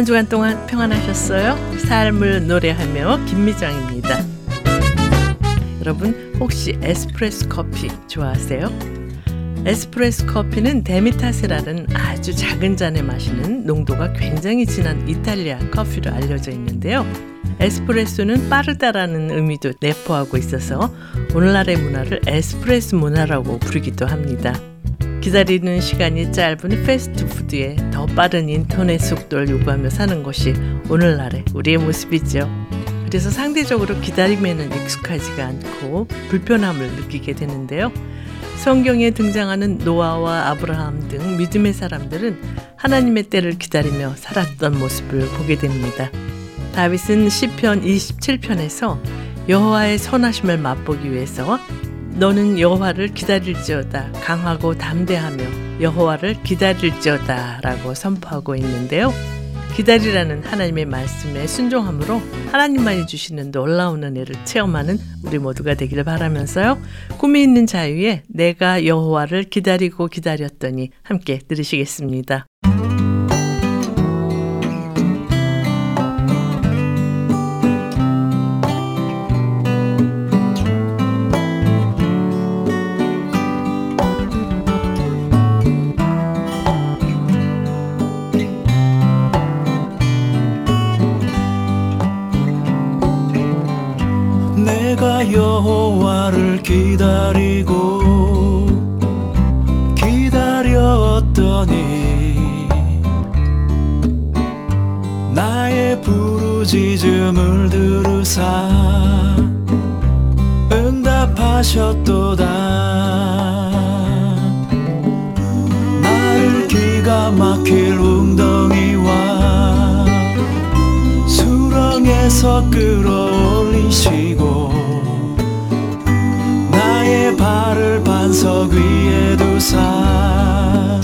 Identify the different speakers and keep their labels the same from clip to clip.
Speaker 1: 한 주간 동안 평안하셨어요? 삶을 노래하며 김미정입니다. 여러분 혹시 에스프레소 커피 좋아하세요? 에스프레소 커피는 데미타스라는 아주 작은 잔에 마시는 농도가 굉장히 진한 이탈리아 커피로 알려져 있는데요. 에스프레소는 빠르다라는 의미도 내포하고 있어서 오늘날의 문화를 에스프레소 문화라고 부르기도 합니다. 기다리는 시간이 짧은 패스트푸드에 더 빠른 인터넷 속도를 요구하며 사는 것이 오늘날의 우리의 모습이죠. 그래서 상대적으로 기다림에는 익숙하지가 않고 불편함을 느끼게 되는데요. 성경에 등장하는 노아와 아브라함 등 믿음의 사람들은 하나님의 때를 기다리며 살았던 모습을 보게 됩니다. 다윗은 시편 27편에서 여호와의 선하심을 맛보기 위해서 너는 여호와를 기다릴지어다 강하고 담대하며 여호와를 기다릴지어다라고 선포하고 있는데요. 기다리라는 하나님의 말씀에 순종함으로 하나님만이 주시는 놀라운 은혜를 체험하는 우리 모두가 되기를 바라면서요. 꿈이 있는 자유에 내가 여호와를 기다리고 기다렸더니 함께 들으시겠습니다.
Speaker 2: 여호와를 기다리고 기다렸더니 나의 부르짖음을 들으사 응답하셨도다. 나를 기가 막힐 웅덩이와 수렁에서 끌어올리시고 발을 반석 위에 두사.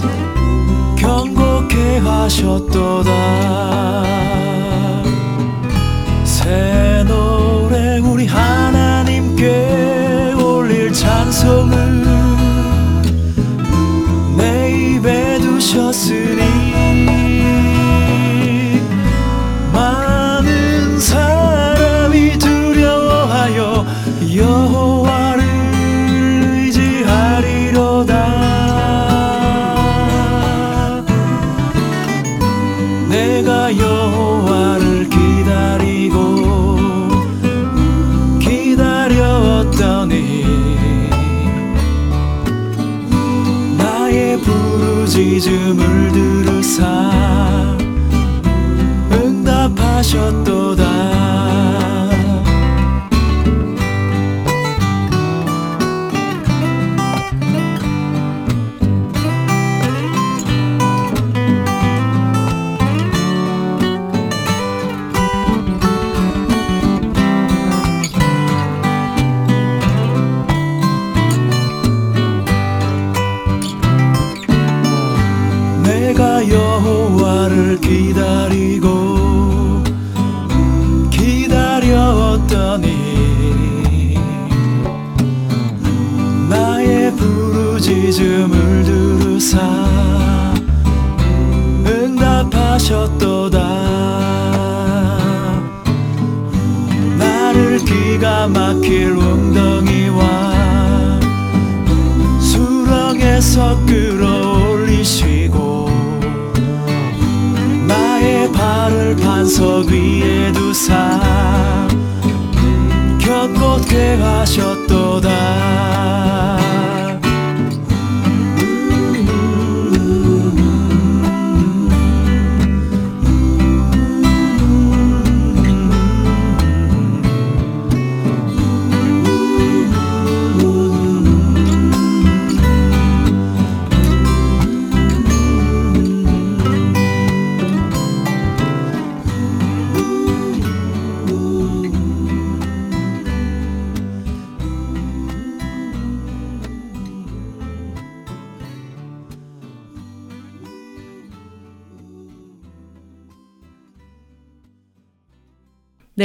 Speaker 2: 경고케 하셨도다. 새 노래 우리 하나님께 올릴 찬송을 응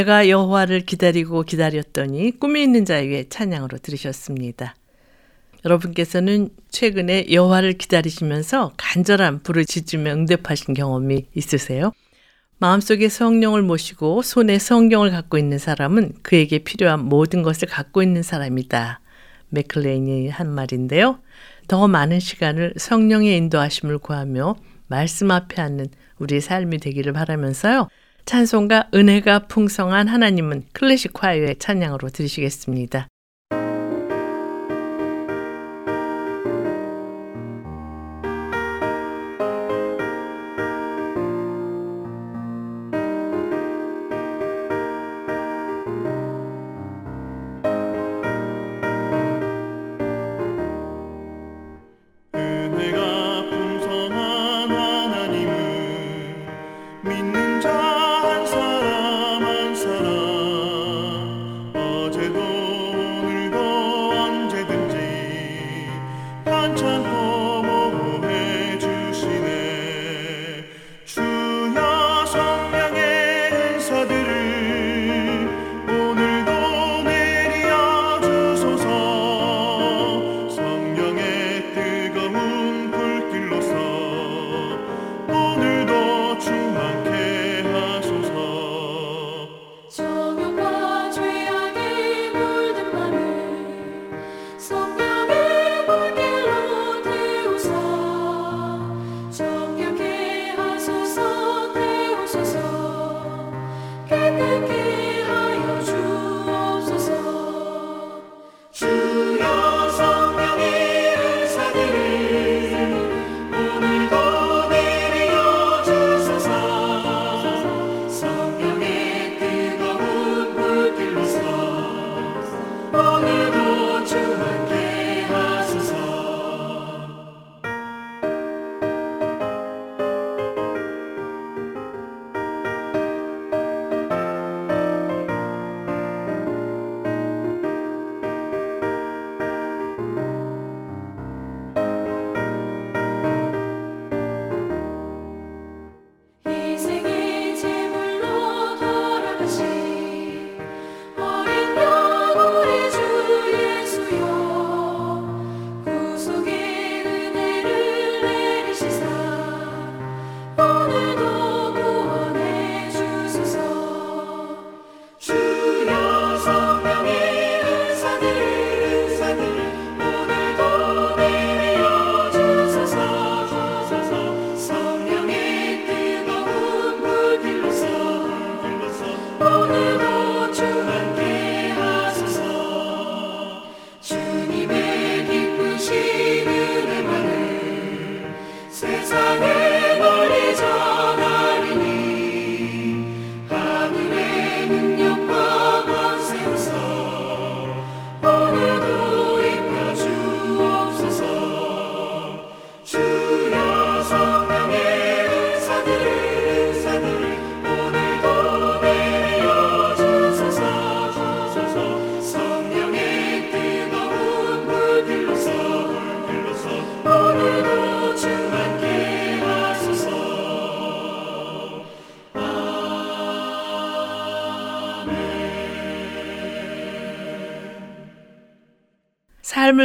Speaker 2: 내가 여호와를 기다리고 기다렸더니
Speaker 1: 꿈이 있는 자유의 찬양으로 들으셨습니다. 여러분께서는 최근에 여호와를 기다리시면서 간절한 부르짖으며 응답하신 경험이 있으세요? 마음속에 성령을 모시고 손에 성경을 갖고 있는 사람은 그에게 필요한 모든 것을 갖고 있는 사람이다. 맥클레인이 한 말인데요. 더 많은 시간을 성령의 인도하심을 구하며 말씀 앞에 앉는 우리의 삶이 되기를 바라면서요. 찬송가 은혜가 풍성한 하나님은 클래식 화요의 찬양으로 들으시겠습니다.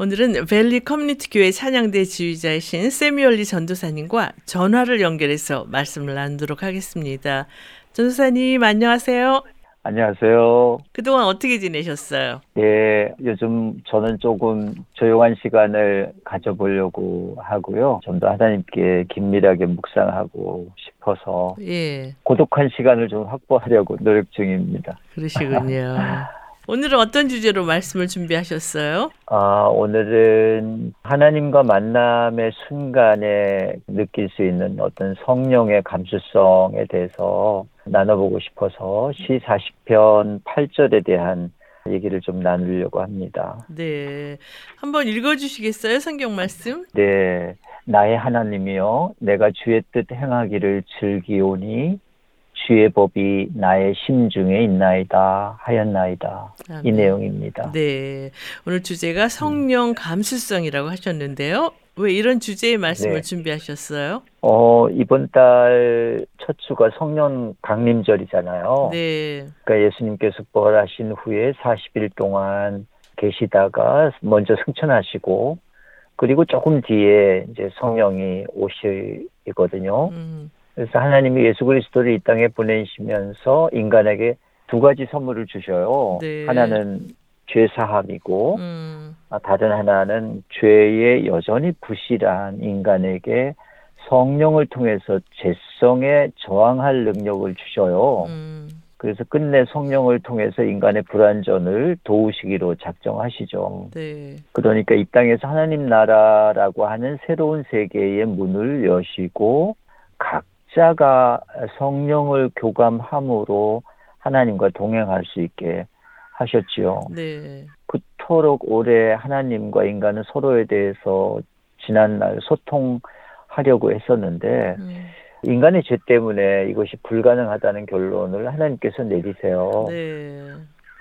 Speaker 1: 오늘은 벨리 커뮤니티 교회 찬양대 지휘자이신 세미얼리 전도사님과 전화를 연결해서 말씀을 나누도록 하겠습니다. 전도사님 안녕하세요.
Speaker 3: 안녕하세요.
Speaker 1: 그동안 어떻게 지내셨어요?
Speaker 3: 예, 요즘 저는 조금 조용한 시간을 가져보려고 하고요. 좀 더 하나님께 긴밀하게 묵상하고 싶어서 예. 고독한 시간을 좀 확보하려고 노력 중입니다.
Speaker 1: 그러시군요. 오늘은 어떤 주제로 말씀을 준비하셨어요?
Speaker 3: 아, 오늘은 하나님과 만남의 순간에 느낄 수 있는 어떤 성령의 감수성에 대해서 나눠보고 싶어서 시 40편 8절에 대한 얘기를 좀 나누려고 합니다.
Speaker 1: 네. 한번 읽어주시겠어요? 성경 말씀?
Speaker 3: 네. 나의 하나님이여, 내가 주의 뜻 행하기를 즐기오니 주의 법이 나의 심중에 있나이다 하였나이다. 이
Speaker 1: 아멘.
Speaker 3: 내용입니다.
Speaker 1: 네. 오늘 주제가 성령 감수성이라고 하셨는데요. 왜 이런 주제의 말씀을
Speaker 3: 네.
Speaker 1: 준비하셨어요?
Speaker 3: 어, 이번 달 첫 주가 성령 강림절이잖아요.
Speaker 1: 네.
Speaker 3: 그러니까 예수님께서 부활하신 후에 40일 동안 계시다가 먼저 승천하시고 그리고 조금 뒤에 이제 성령이 오시거든요.
Speaker 1: 음,
Speaker 3: 그래서 하나님이 예수 그리스도를 이 땅에 보내시면서 인간에게 두 가지 선물을 주셔요.
Speaker 1: 네.
Speaker 3: 하나는 죄 사함이고
Speaker 1: 음,
Speaker 3: 아, 다른 하나는 죄에 여전히 부실한 인간에게 성령을 통해서 죄성에 저항할 능력을 주셔요.
Speaker 1: 음,
Speaker 3: 그래서 끝내 성령을 통해서 인간의 불완전을 도우시기로 작정하시죠.
Speaker 1: 네.
Speaker 3: 그러니까 이 땅에서 하나님 나라라고 하는 새로운 세계의 문을 여시고 각 자가 성령을 교감함으로 하나님과 동행할 수 있게 하셨지요.
Speaker 1: 네.
Speaker 3: 그토록 오래 하나님과 인간은 서로에 대해서 지난날 소통하려고 했었는데
Speaker 1: 음,
Speaker 3: 인간의 죄 때문에 이것이 불가능하다는 결론을 하나님께서 내리세요.
Speaker 1: 네.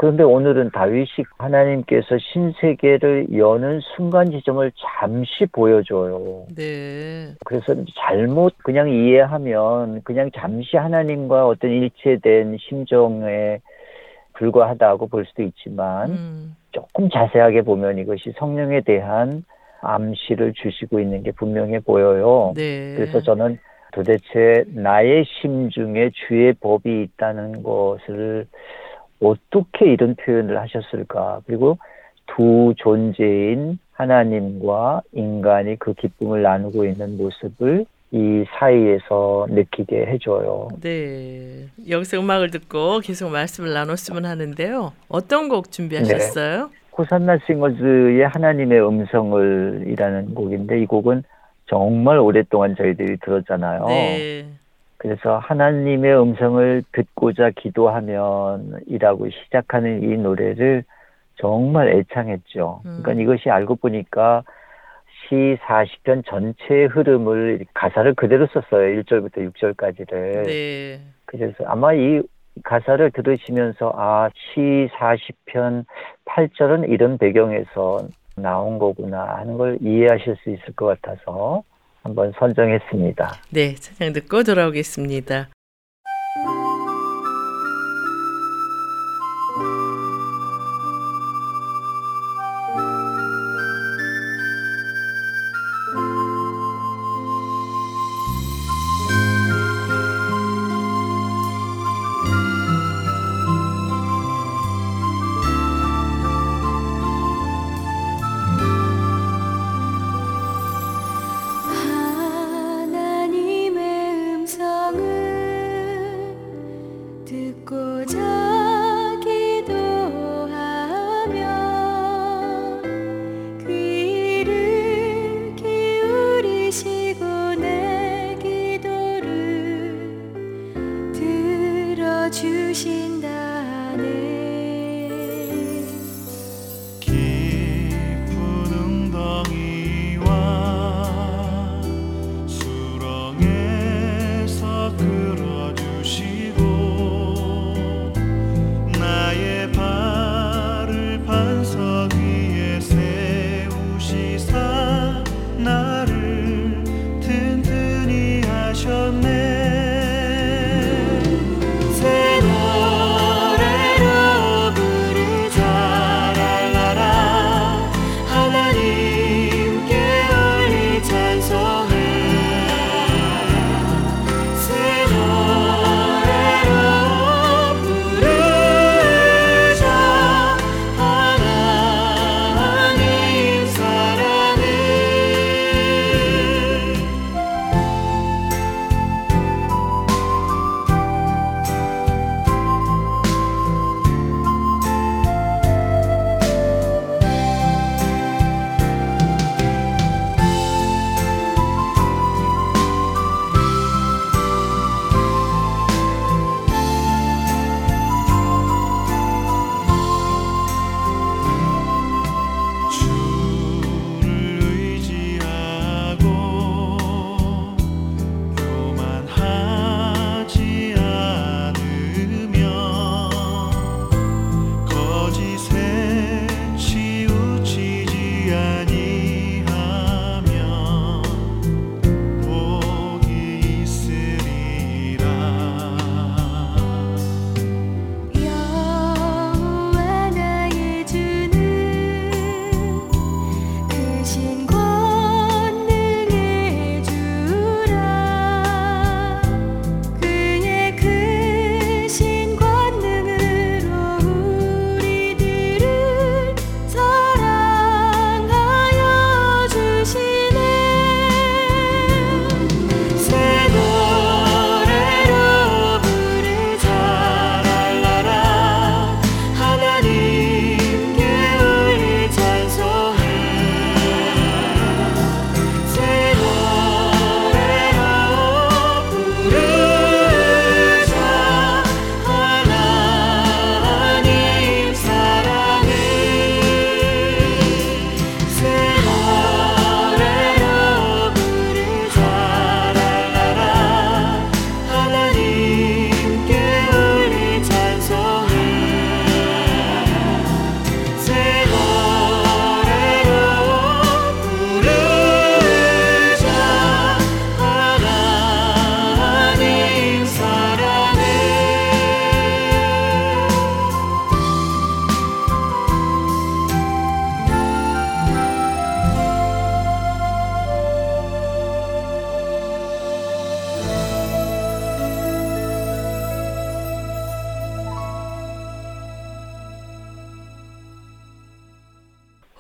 Speaker 3: 그런데 오늘은 다윗이 하나님께서 신세계를 여는 순간 지점을 잠시 보여줘요.
Speaker 1: 네.
Speaker 3: 그래서 잘못 그냥 이해하면 그냥 잠시 하나님과 어떤 일체된 심정에 불과하다고 볼 수도 있지만
Speaker 1: 음,
Speaker 3: 조금 자세하게 보면 이것이 성령에 대한 암시를 주시고 있는 게 분명해 보여요.
Speaker 1: 네.
Speaker 3: 그래서 저는 도대체 나의 심중에 주의 법이 있다는 것을 어떻게 이런 표현을 하셨을까? 그리고 두 존재인 하나님과 인간이 그 기쁨을 나누고 있는 모습을 이 사이에서 느끼게 해줘요.
Speaker 1: 네. 여기서 음악을 듣고 계속 말씀을 나눴으면 하는데요. 어떤 곡 준비하셨어요?
Speaker 3: 호산나 싱어즈의 하나님의 음성을 이라는 곡인데 이 곡은 정말 오랫동안 저희들이 들었잖아요.
Speaker 1: 네.
Speaker 3: 그래서 하나님의 음성을 듣고자 기도하면이라고 시작하는 이 노래를 정말 애창했죠.
Speaker 1: 음.
Speaker 3: 그러니까 이것이 알고 보니까 시 40편 전체의 흐름을 가사를 그대로 썼어요. 1절부터 6절까지를.
Speaker 1: 네.
Speaker 3: 그래서 아마 이 가사를 들으시면서 아, 시 40편 8절은 이런 배경에서 나온 거구나 하는 걸 이해하실 수 있을 것 같아서 한번 선정했습니다.
Speaker 1: 네. 찬양 듣고 돌아오겠습니다.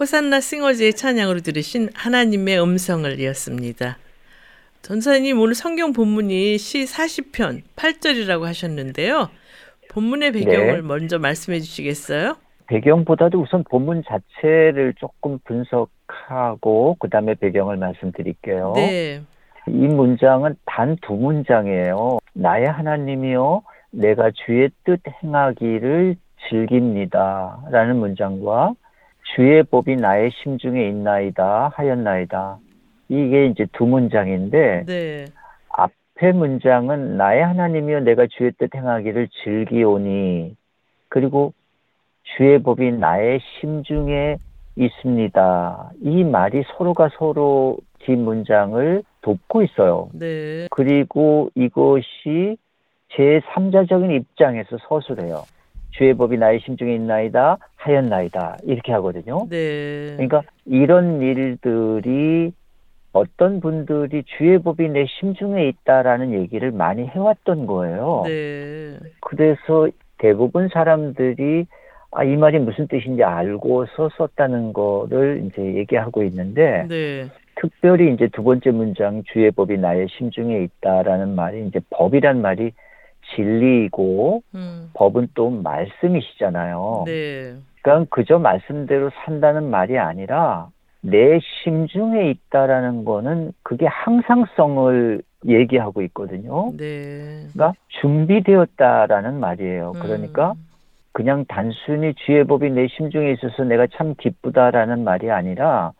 Speaker 1: 호산나 싱어즈의 찬양으로 들으신 하나님의 음성을 이었습니다. 전사님 오늘 성경 본문이 시 40편 8절이라고 하셨는데요. 본문의 배경을
Speaker 3: 네.
Speaker 1: 먼저 말씀해 주시겠어요?
Speaker 3: 배경보다도 우선 본문 자체를 조금 분석하고 그 다음에 배경을 말씀드릴게요.
Speaker 1: 네.
Speaker 3: 이 문장은 단 두 문장이에요. 나의 하나님이요, 내가 주의 뜻 행하기를 즐깁니다. 라는 문장과 주의 법이 나의 심중에 있나이다 하였나이다. 이게 이제 두 문장인데
Speaker 1: 네.
Speaker 3: 앞에 문장은 나의 하나님이여 내가 주의 뜻 행하기를 즐기오니 그리고 주의 법이 나의 심중에 있습니다. 이 말이 서로가 서로 뒷 문장을 돕고 있어요.
Speaker 1: 네.
Speaker 3: 그리고 이것이 제 3자적인 입장에서 서술해요. 주의 법이 나의 심중에 있나이다 하였나이다 이렇게 하거든요.
Speaker 1: 네.
Speaker 3: 그러니까 이런 일들이 어떤 분들이 주의 법이 내 심중에 있다라는 얘기를 많이 해왔던 거예요.
Speaker 1: 네.
Speaker 3: 그래서 대부분 사람들이 아, 이 말이 무슨 뜻인지 알고서 썼다는 거를 이제 얘기하고 있는데
Speaker 1: 네.
Speaker 3: 특별히 이제 두 번째 문장 주의 법이 나의 심중에 있다라는 말이 이제 법이란 말이 진리이고
Speaker 1: 음.
Speaker 3: 법은 또 말씀이시잖아요.
Speaker 1: 네.
Speaker 3: 그러니까 그저 말씀대로 산다는 말이 아니라 내 심중에 있다라는 거는 그게 항상성을 얘기하고 있거든요.
Speaker 1: 네.
Speaker 3: 그러니까 준비되었다라는 말이에요.
Speaker 1: 음.
Speaker 3: 그러니까 그냥 단순히 주의 법이 내 심중에 있어서 내가 참 기쁘다라는 말이 아니라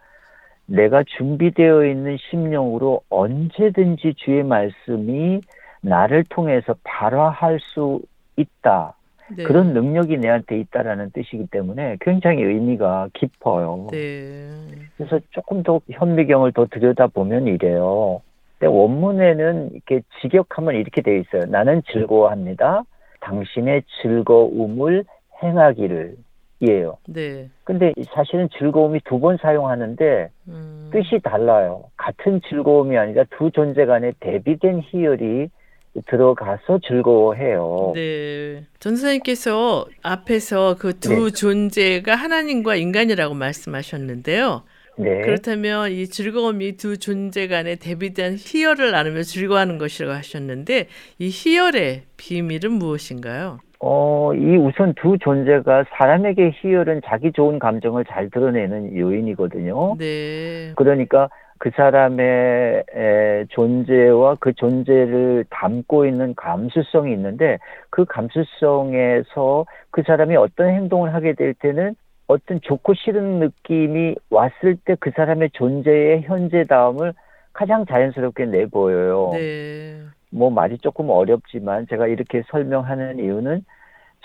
Speaker 3: 내가 준비되어 있는 심령으로 언제든지 주의 말씀이 나를 통해서 발화할 수 있다.
Speaker 1: 네.
Speaker 3: 그런 능력이 내한테 있다라는 뜻이기 때문에 굉장히 의미가 깊어요.
Speaker 1: 네.
Speaker 3: 그래서 조금 더 현미경을 더 들여다보면 이래요. 근데 원문에는 이렇게 직역하면 이렇게 돼 있어요. 나는 즐거워합니다. 당신의 즐거움을 행하기를 이에요.
Speaker 1: 네.
Speaker 3: 근데 사실은 즐거움이 두 번 사용하는데
Speaker 1: 음.
Speaker 3: 뜻이 달라요. 같은 즐거움이 아니라 두 존재 간에 대비된 희열이 들어가서 즐거워해요.
Speaker 1: 네. 전사님께서 앞에서 그두
Speaker 3: 네.
Speaker 1: 존재가 하나님과 인간이라고 말씀하셨는데요.
Speaker 3: 네.
Speaker 1: 그렇다면 이 즐거움이 두 존재 간의 대비된 희열을 나누며 즐거워하는 것이라고 하셨는데 이 희열의 비밀은 무엇인가요?
Speaker 3: 어, 이 우선 두 존재가 사람에게 희열은 자기 좋은 감정을 잘 드러내는 요인이거든요.
Speaker 1: 네.
Speaker 3: 그러니까 그 사람의 에, 존재와 그 존재를 담고 있는 감수성이 있는데 그 감수성에서 그 사람이 어떤 행동을 하게 될 때는 어떤 좋고 싫은 느낌이 왔을 때 그 사람의 존재의 현재다움을 가장 자연스럽게 내보여요.
Speaker 1: 네.
Speaker 3: 뭐 말이 조금 어렵지만 제가 이렇게 설명하는 이유는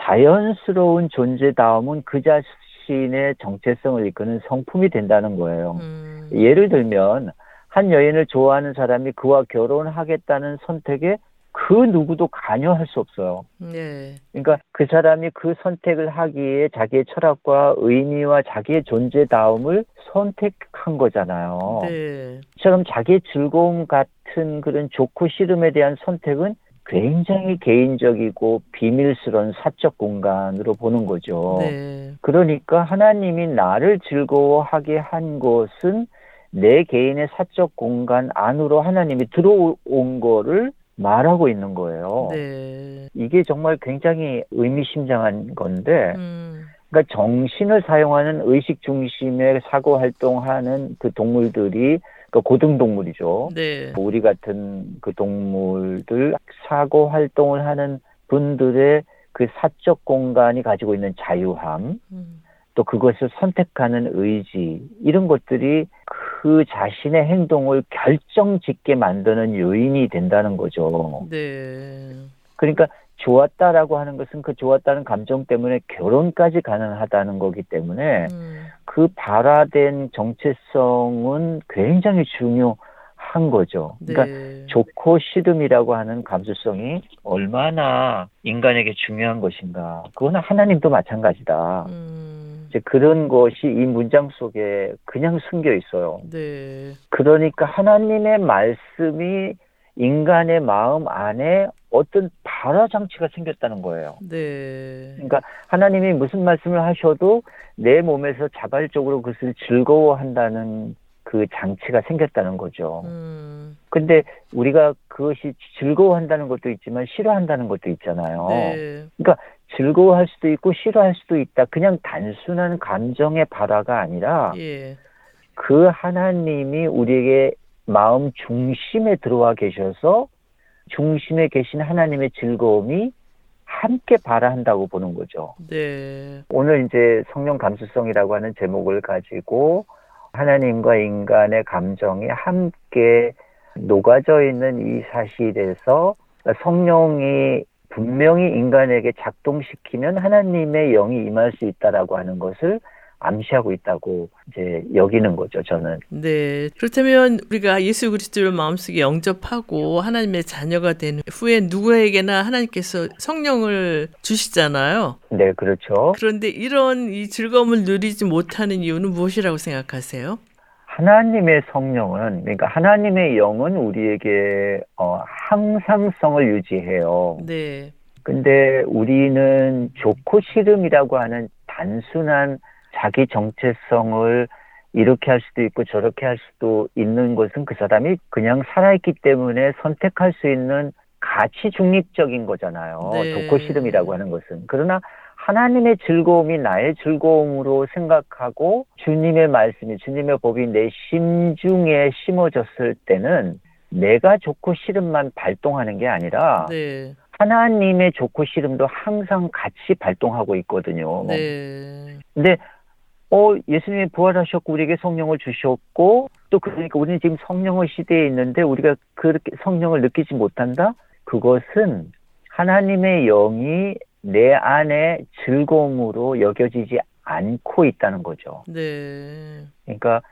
Speaker 3: 자연스러운 존재다움은 그 자신의 정체성을 이끄는 성품이 된다는 거예요.
Speaker 1: 음.
Speaker 3: 예를 들면 한 여인을 좋아하는 사람이 그와 결혼하겠다는 선택에 그 누구도 관여할 수 없어요.
Speaker 1: 네.
Speaker 3: 그러니까 그 사람이 그 선택을 하기에 자기의 철학과 의미와 자기의 존재다움을 선택한 거잖아요.
Speaker 1: 네.
Speaker 3: 처럼 자기의 즐거움 같은 그런 좋고 싫음에 대한 선택은 굉장히 개인적이고 비밀스러운 사적 공간으로 보는 거죠.
Speaker 1: 네.
Speaker 3: 그러니까 하나님이 나를 즐거워하게 한 것은 내 개인의 사적 공간 안으로 하나님이 들어온 거를 말하고 있는 거예요.
Speaker 1: 네.
Speaker 3: 이게 정말 굉장히 의미심장한 건데,
Speaker 1: 음.
Speaker 3: 그러니까 정신을 사용하는 의식 중심의 사고 활동하는 그 동물들이 그 고등 동물이죠.
Speaker 1: 네.
Speaker 3: 우리 같은 그 동물들 사고 활동을 하는 분들의 그 사적 공간이 가지고 있는 자유함,
Speaker 1: 음.
Speaker 3: 또 그것을 선택하는 의지, 이런 것들이 그 자신의 행동을 결정 짓게 만드는 요인이 된다는 거죠.
Speaker 1: 네.
Speaker 3: 그러니까 좋았다라고 하는 것은 그 좋았다는 감정 때문에 결혼까지 가능하다는 거기 때문에
Speaker 1: 음.
Speaker 3: 그 발화된 정체성은 굉장히 중요한 거죠. 그러니까
Speaker 1: 네.
Speaker 3: 좋고 싫음이라고 하는 감수성이 얼마나 인간에게 중요한 것인가. 그거는 하나님도 마찬가지다.
Speaker 1: 음.
Speaker 3: 이제 그런 것이 이 문장 속에 그냥 숨겨 있어요.
Speaker 1: 네.
Speaker 3: 그러니까 하나님의 말씀이 인간의 마음 안에 어떤 발화 장치가 생겼다는 거예요.
Speaker 1: 네.
Speaker 3: 그러니까 하나님이 무슨 말씀을 하셔도 내 몸에서 자발적으로 그것을 즐거워한다는 그 장치가 생겼다는 거죠.
Speaker 1: 음.
Speaker 3: 근데 우리가 그것이 즐거워한다는 것도 있지만 싫어한다는 것도 있잖아요.
Speaker 1: 네.
Speaker 3: 즐거워할 수도 있고 싫어할 수도 있다. 그냥 단순한 감정의 발화가 아니라
Speaker 1: 예.
Speaker 3: 그 하나님이 우리에게 마음 중심에 들어와 계셔서 중심에 계신 하나님의 즐거움이 함께 발화한다고 보는 거죠.
Speaker 1: 네.
Speaker 3: 오늘 이제 성령 감수성이라고 하는 제목을 가지고 하나님과 인간의 감정이 함께 녹아져 있는 이 사실에서 성령이 분명히 인간에게 작동시키면 하나님의 영이 임할 수 있다라고 하는 것을 암시하고 있다고 이제 여기는 거죠, 저는.
Speaker 1: 네. 그렇다면 우리가 예수 그리스도를 마음속에 영접하고 하나님의 자녀가 된 후에 누구에게나 하나님께서 성령을 주시잖아요.
Speaker 3: 네, 그렇죠.
Speaker 1: 그런데 이런 이 즐거움을 누리지 못하는 이유는 무엇이라고 생각하세요?
Speaker 3: 하나님의 성령은, 그러니까 하나님의 영은 우리에게 어, 항상성을 유지해요.
Speaker 1: 네.
Speaker 3: 근데 우리는 좋고 싫음이라고 하는 단순한 자기 정체성을 이렇게 할 수도 있고 저렇게 할 수도 있는 것은 그 사람이 그냥 살아있기 때문에 선택할 수 있는 가치 중립적인 거잖아요.
Speaker 1: 네.
Speaker 3: 좋고 싫음이라고 하는 것은. 그러나 하나님의 즐거움이 나의 즐거움으로 생각하고 주님의 말씀이 주님의 법이 내 심중에 심어졌을 때는 내가 좋고 싫음만 발동하는 게 아니라
Speaker 1: 네.
Speaker 3: 하나님의 좋고 싫음도 항상 같이 발동하고 있거든요.
Speaker 1: 네.
Speaker 3: 근데 어 예수님이 부활하셨고 우리에게 성령을 주셨고 또 그러니까 우리는 지금 성령의 시대에 있는데 우리가 그렇게 성령을 느끼지 못한다? 그것은 하나님의 영이 내 안에 즐거움으로 여겨지지 않고 있다는 거죠.
Speaker 1: 네.
Speaker 3: 그러니까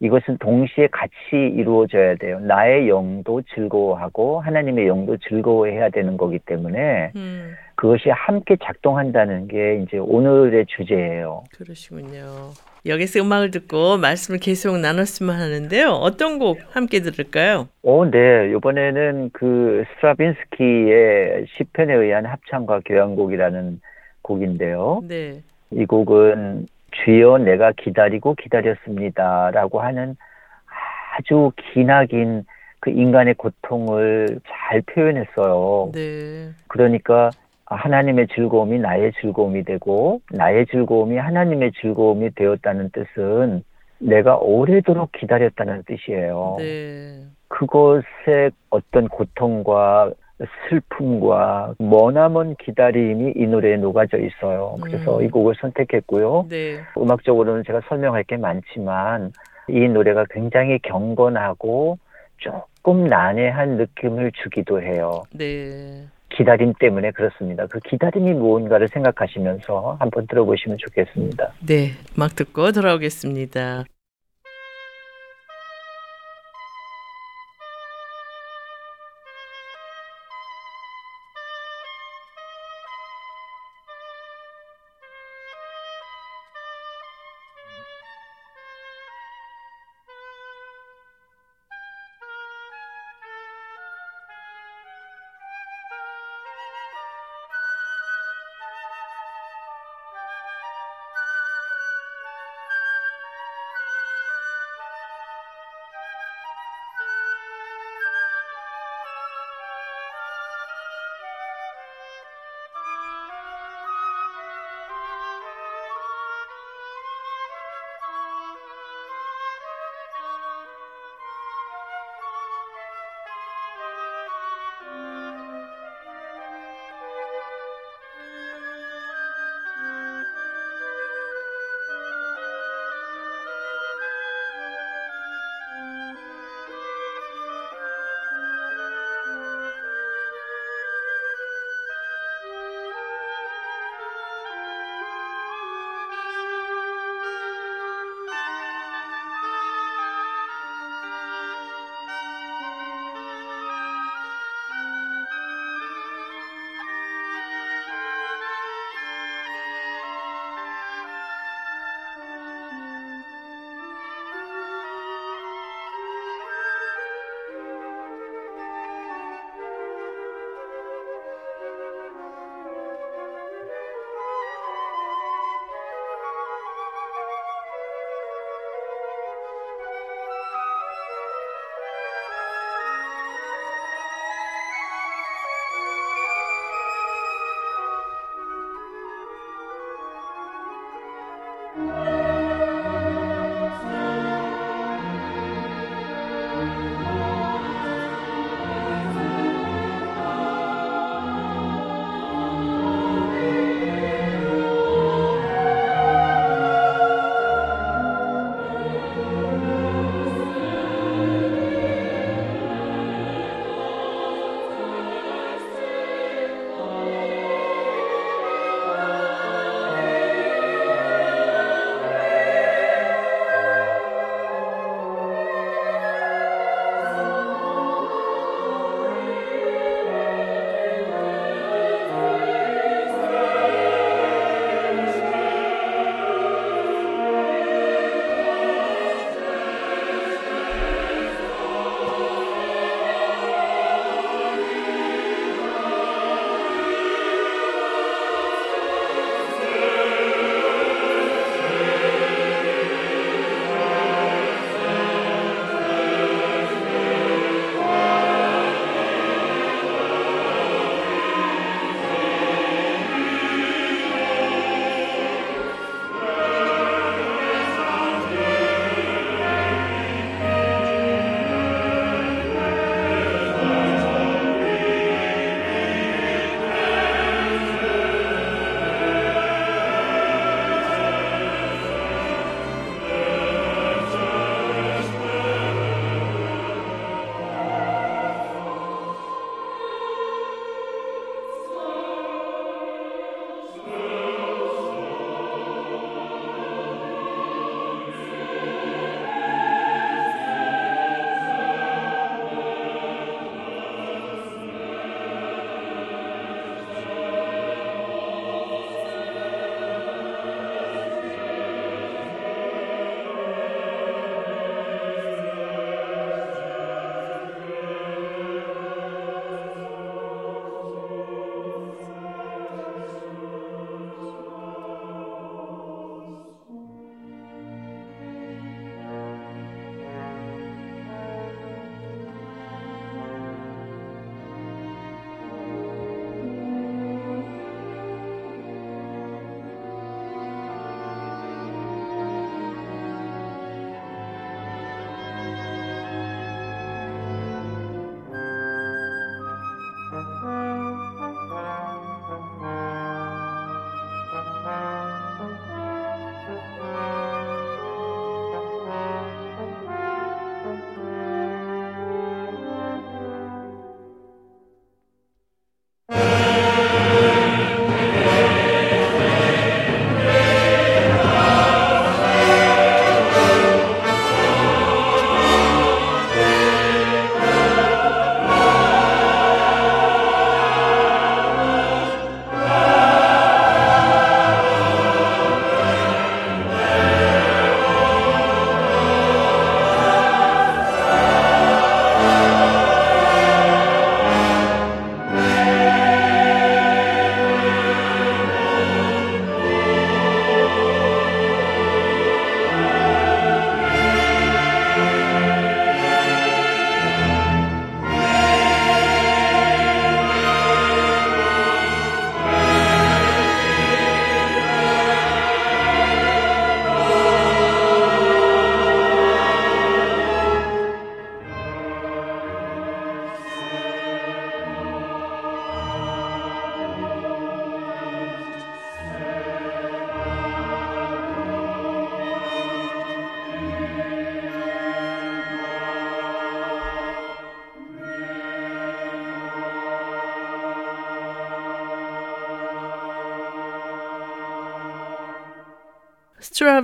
Speaker 3: 이것은 동시에 같이 이루어져야 돼요. 나의 영도 즐거워하고 하나님의 영도 즐거워해야 되는 거기 때문에
Speaker 1: 음.
Speaker 3: 그것이 함께 작동한다는 게 이제 오늘의 주제예요.
Speaker 1: 그러시군요. 여기서 음악을 듣고 말씀을 계속 나눴으면 하는데요. 어떤 곡 함께 들을까요?
Speaker 3: 오, 네. 이번에는 그 스트라빈스키의 시편에 의한 합창과 교향곡이라는 곡인데요.
Speaker 1: 네.
Speaker 3: 이 곡은 주여 내가 기다리고 기다렸습니다라고 하는 아주 기나긴 그 인간의 고통을 잘 표현했어요.
Speaker 1: 네.
Speaker 3: 그러니까 하나님의 즐거움이 나의 즐거움이 되고 나의 즐거움이 하나님의 즐거움이 되었다는 뜻은 내가 오래도록 기다렸다는 뜻이에요.
Speaker 1: 네.
Speaker 3: 그것의 어떤 고통과 슬픔과 머나먼 기다림이 이 노래에 녹아져 있어요. 그래서
Speaker 1: 음.
Speaker 3: 이 곡을 선택했고요.
Speaker 1: 네.
Speaker 3: 음악적으로는 제가 설명할 게 많지만 이 노래가 굉장히 경건하고 조금 난해한 느낌을 주기도 해요.
Speaker 1: 네.
Speaker 3: 기다림 때문에 그렇습니다. 그 기다림이 무언가를 생각하시면서 한번 들어보시면 좋겠습니다.
Speaker 1: 네. 음악 듣고 돌아오겠습니다.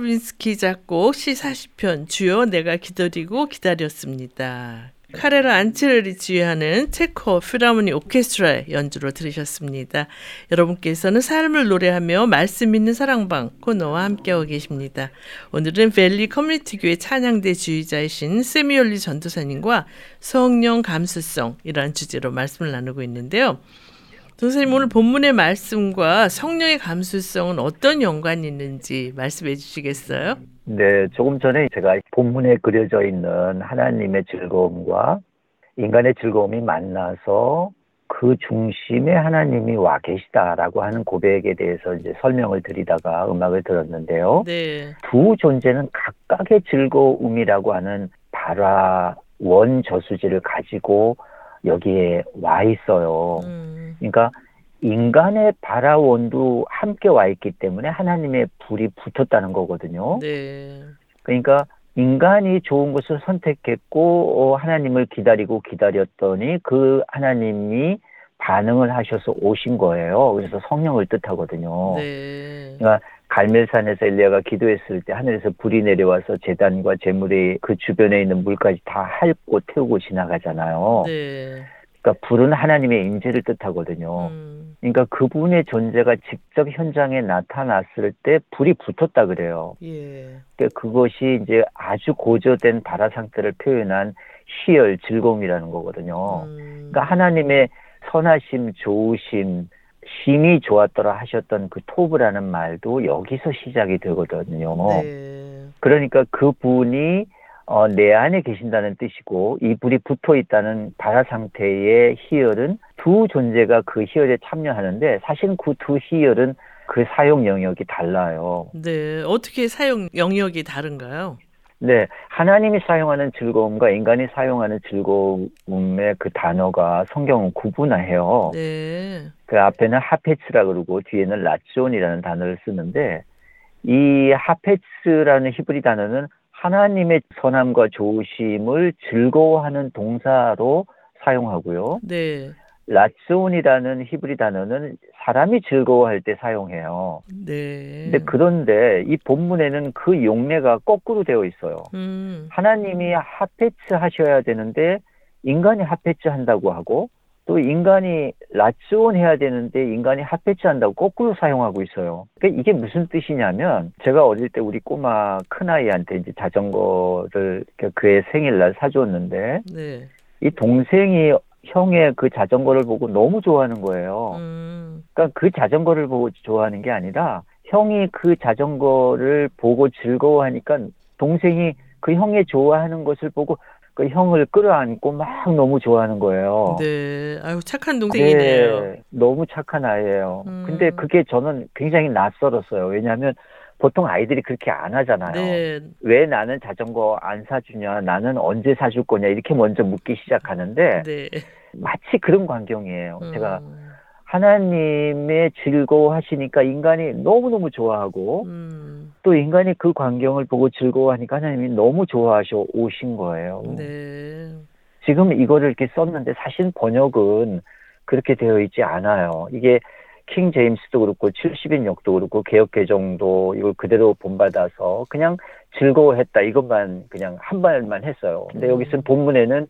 Speaker 1: 스트라빈스키 작곡 시40편 주여 내가 기다리고 기다렸습니다. 카렐 안체를이 지휘하는 체코 필하모니 오케스트라의 연주로 들으셨습니다. 여러분께서는 삶을 노래하며 말씀 있는 사랑방 코너와 함께하고 계십니다. 오늘은 밸리 커뮤니티 교회 찬양대 지휘자이신 세미올리 전도사님과 성령 감수성이라는 주제로 말씀을 나누고 있는데요. 선생님 오늘 본문의 말씀과 성령의 감수성은 어떤 연관이 있는지 말씀해 주시겠어요?
Speaker 3: 네, 조금 전에 제가 본문에 그려져 있는 하나님의 즐거움과 인간의 즐거움이 만나서 그 중심에 하나님이 와 계시다라고 하는 고백에 대해서 이제 설명을 드리다가 음악을 들었는데요.
Speaker 1: 네.
Speaker 3: 두 존재는 각각의 즐거움이라고 하는 발화 원 저수지를 가지고 여기에 와 있어요.
Speaker 1: 음,
Speaker 3: 그러니까 인간의 발화원도 함께 와 있기 때문에 하나님의 불이 붙었다는 거거든요.
Speaker 1: 네.
Speaker 3: 그러니까 인간이 좋은 것을 선택했고 어, 하나님을 기다리고 기다렸더니 그 하나님이 반응을 하셔서 오신 거예요. 그래서 성령을 뜻하거든요.
Speaker 1: 네.
Speaker 3: 그러니까 갈멜산에서 엘리야가 기도했을 때 하늘에서 불이 내려와서 재단과 재물이 그 주변에 있는 물까지 다 핥고 태우고 지나가잖아요.
Speaker 1: 네.
Speaker 3: 그러니까 불은 하나님의 임재를 뜻하거든요.
Speaker 1: 음,
Speaker 3: 그러니까 그분의 존재가 직접 현장에 나타났을 때 불이 붙었다 그래요.
Speaker 1: 예.
Speaker 3: 그러니까 그것이 이제 아주 고조된 발화 상태를 표현한 희열, 즐거움이라는 거거든요.
Speaker 1: 음,
Speaker 3: 그러니까 하나님의 선하심, 좋으심, 심이 좋았더라 하셨던 그 토브라는 말도 여기서 시작이 되거든요.
Speaker 1: 네.
Speaker 3: 그러니까 그분이 어, 내 안에 계신다는 뜻이고 이 불이 붙어 있다는 발화 상태의 희열은 두 존재가 그 희열에 참여하는데 사실은 그두 희열은 그 사용 영역이 달라요.
Speaker 1: 네. 어떻게 사용 영역이 다른가요?
Speaker 3: 네, 하나님이 사용하는 즐거움과 인간이 사용하는 즐거움의 그 단어가 성경은 구분해요.
Speaker 1: 네.
Speaker 3: 그 앞에는 하페츠라 그러고 뒤에는 라존이라는 단어를 쓰는데 이 하페츠라는 히브리 단어는 하나님의 선함과 좋으심을 즐거워하는 동사로 사용하고요.
Speaker 1: 네.
Speaker 3: 라존이라는 히브리 단어는 사람이 즐거워할 때 사용해요.
Speaker 1: 네.
Speaker 3: 근데 그런데 이 본문에는 그 용례가 거꾸로 되어 있어요.
Speaker 1: 음,
Speaker 3: 하나님이 하페츠 하셔야 되는데 인간이 하페츠 한다고 하고 또 인간이 라츠온 해야 되는데 인간이 하페츠 한다고 거꾸로 사용하고 있어요. 그러니까 이게 무슨 뜻이냐면 제가 어릴 때 우리 꼬마 큰 아이한테 이제 자전거를 그의 생일날 사주었는데
Speaker 1: 네.
Speaker 3: 이 동생이 형의 그 자전거를 보고 너무 좋아하는 거예요.
Speaker 1: 음,
Speaker 3: 그러니까 그 자전거를 보고 좋아하는 게 아니라 형이 그 자전거를 보고 즐거워하니까 동생이 그 형의 좋아하는 것을 보고 그 형을 끌어안고 막 너무 좋아하는 거예요.
Speaker 1: 네. 아유, 착한 동생이네요.
Speaker 3: 네, 너무 착한 아이예요.
Speaker 1: 음.
Speaker 3: 근데 그게 저는 굉장히 낯설었어요. 왜냐하면 보통 아이들이 그렇게 안 하잖아요.
Speaker 1: 네.
Speaker 3: 왜 나는 자전거 안 사주냐, 나는 언제 사줄 거냐 이렇게 먼저 묻기 시작하는데
Speaker 1: 네.
Speaker 3: 마치 그런 광경이에요.
Speaker 1: 음,
Speaker 3: 제가 하나님의 즐거워하시니까 인간이 너무너무 좋아하고
Speaker 1: 음,
Speaker 3: 또 인간이 그 광경을 보고 즐거워하니까 하나님이 너무 좋아하셔 오신 거예요.
Speaker 1: 네.
Speaker 3: 지금 이거를 이렇게 썼는데 사실 번역은 그렇게 되어 있지 않아요. 이게 킹 제임스도 그렇고 70인역도 그렇고 개혁 개정도 이걸 그대로 본받아서 그냥 즐거워했다 이것만 그냥 한 말만 했어요. 근데
Speaker 1: 음.
Speaker 3: 여기 쓴 본문에는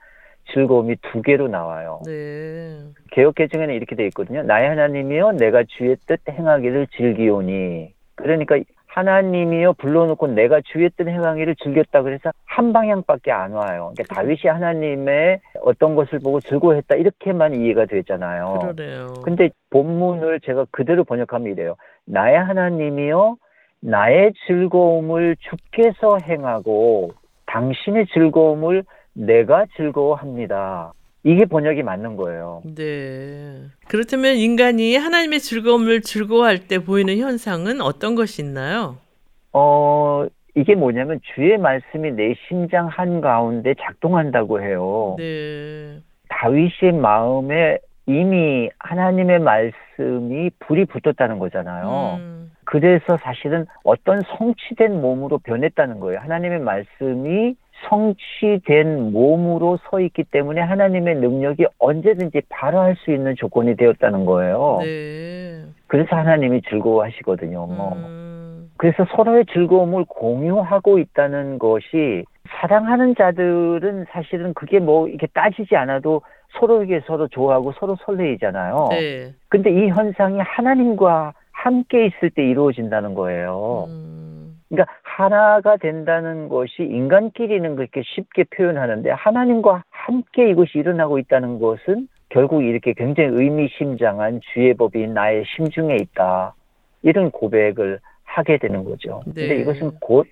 Speaker 3: 즐거움이 두 개로 나와요.
Speaker 1: 네.
Speaker 3: 개혁 개정에는 이렇게 돼 있거든요. 나의 하나님이여 내가 주의 뜻 행하기를 즐기오니. 그러니까 하나님이여 불러놓고 내가 주의 뜻 행하기를 즐겼다 그래서 한 방향밖에 안 와요. 그러니까 다윗이 하나님의 어떤 것을 보고 즐거워했다 이렇게만 이해가 되잖아요.
Speaker 1: 그러네요.
Speaker 3: 근데 본문을 제가 그대로 번역하면 이래요. 나의 하나님이여 나의 즐거움을 주께서 행하고 당신의 즐거움을 내가 즐거워합니다. 이게 번역이 맞는 거예요.
Speaker 1: 네. 그렇다면 인간이 하나님의 즐거움을 즐거워할 때 보이는 현상은 어떤 것이 있나요?
Speaker 3: 어, 이게 뭐냐면 주의 말씀이 내 심장 한가운데 작동한다고 해요.
Speaker 1: 네.
Speaker 3: 다윗의 마음에 이미 하나님의 말씀이 불이 붙었다는 거잖아요.
Speaker 1: 음,
Speaker 3: 그래서 사실은 어떤 성취된 몸으로 변했다는 거예요. 하나님의 말씀이 성취된 몸으로 서 있기 때문에 하나님의 능력이 언제든지 발휘할 수 있는 조건이 되었다는 거예요.
Speaker 1: 네.
Speaker 3: 그래서 하나님이 즐거워하시거든요.
Speaker 1: 음,
Speaker 3: 그래서 서로의 즐거움을 공유하고 있다는 것이 사랑하는 자들은 사실은 그게 뭐 이렇게 따지지 않아도 서로에게 서로 좋아하고 서로 설레이잖아요.
Speaker 1: 네.
Speaker 3: 근데 이 현상이 하나님과 함께 있을 때 이루어진다는 거예요.
Speaker 1: 음,
Speaker 3: 그러니까 하나가 된다는 것이 인간끼리는 그렇게 쉽게 표현하는데 하나님과 함께 이것이 일어나고 있다는 것은 결국 이렇게 굉장히 의미심장한 주의 법이 나의 심중에 있다. 이런 고백을 하게 되는 거죠.
Speaker 1: 네.
Speaker 3: 근데 이것은 곧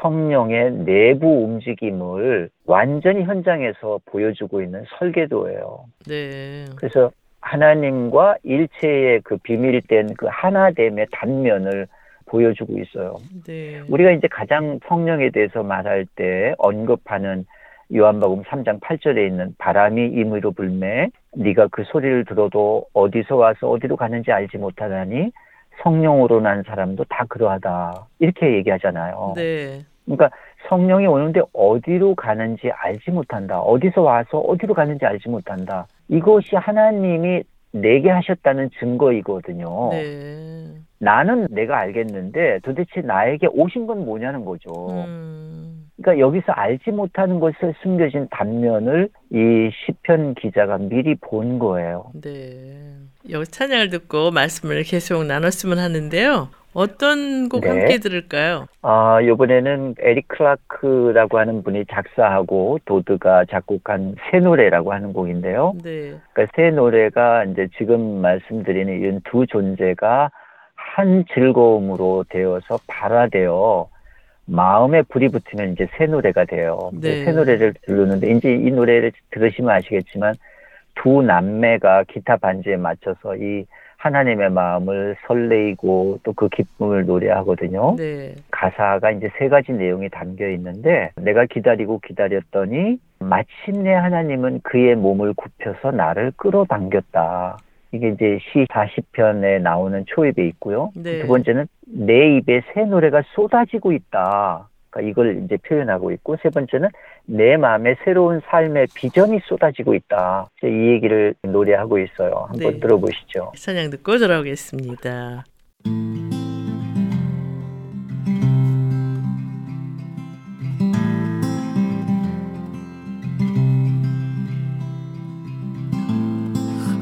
Speaker 3: 성령의 내부 움직임을 완전히 현장에서 보여주고 있는 설계도예요.
Speaker 1: 네.
Speaker 3: 그래서 하나님과 일체의 그 비밀된 그 하나됨의 단면을 보여주고 있어요.
Speaker 1: 네.
Speaker 3: 우리가 이제 가장 성령에 대해서 말할 때 언급하는 요한복음 3장 8절에 있는 바람이 임의로 불매 네가 그 소리를 들어도 어디서 와서 어디로 가는지 알지 못하다니 성령으로 난 사람도 다 그러하다 이렇게 얘기하잖아요.
Speaker 1: 네.
Speaker 3: 그러니까 성령이 오는데 어디로 가는지 알지 못한다. 어디서 와서 어디로 가는지 알지 못한다. 이것이 하나님이 내게 하셨다는 증거이거든요.
Speaker 1: 네.
Speaker 3: 나는 내가 알겠는데 도대체 나에게 오신 건 뭐냐는 거죠.
Speaker 1: 음,
Speaker 3: 그러니까 여기서 알지 못하는 것에 숨겨진 단면을 이 시편 기자가 미리 본 거예요.
Speaker 1: 네. 여기 찬양을 듣고 말씀을 계속 나눴으면 하는데요. 어떤 곡
Speaker 3: 네.
Speaker 1: 함께 들을까요?
Speaker 3: 아, 이번에는 에릭 클라크라고 하는 분이 작사하고 도드가 작곡한 새 노래라고 하는 곡인데요.
Speaker 1: 네.
Speaker 3: 그러니까 새 노래가 이제 지금 말씀드리는 이런 두 존재가 한 즐거움으로 되어서 발화되어 마음에 불이 붙으면 이제 새 노래가 돼요.
Speaker 1: 네.
Speaker 3: 새 노래를 부르는데 이제 이 노래를 들으시면 아시겠지만 두 남매가 기타 반주에 맞춰서 이 하나님의 마음을 설레이고 또 그 기쁨을 노래하거든요.
Speaker 1: 네.
Speaker 3: 가사가 이제 세 가지 내용이 담겨 있는데 내가 기다리고 기다렸더니 마침내 하나님은 그의 몸을 굽혀서 나를 끌어당겼다. 이게 이제 시 40편에 나오는 초입에 있고요.
Speaker 1: 네.
Speaker 3: 두 번째는 내 입에 새 노래가 쏟아지고 있다. 그러니까 이걸 이제 표현하고 있고 세 번째는 내 마음에 새로운 삶의 비전이 쏟아지고 있다. 이제 이 얘기를 노래하고 있어요. 한번
Speaker 1: 네.
Speaker 3: 들어보시죠.
Speaker 1: 찬양 듣고 돌아오겠습니다.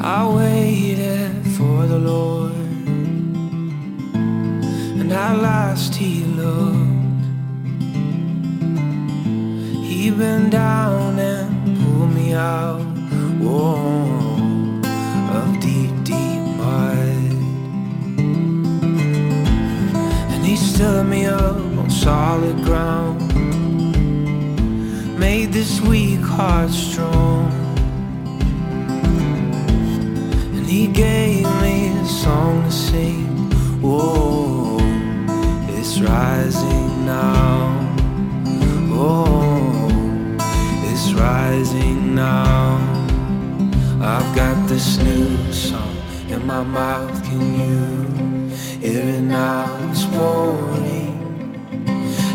Speaker 4: I waited for the Lord, and at last He looked. He down and pulled me out whoa, of deep, deep mud, and He stood me up on solid ground, made this weak heart strong. And he gave me a song to sing. Whoa, it's rising now. It's rising now. I've got this new song in my mouth. Can you hear it now? It's pouring,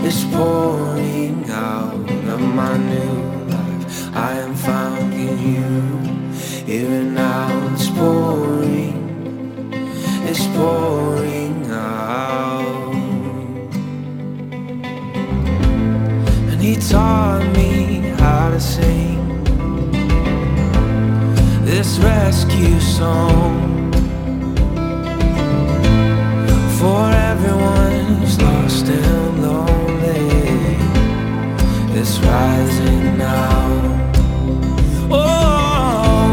Speaker 4: it's pouring out of my new life. I am found you. Here and now it's pouring, it's pouring out. And he taught me how to sing this rescue song for everyone who's lost and lonely. It's rising now. Oh,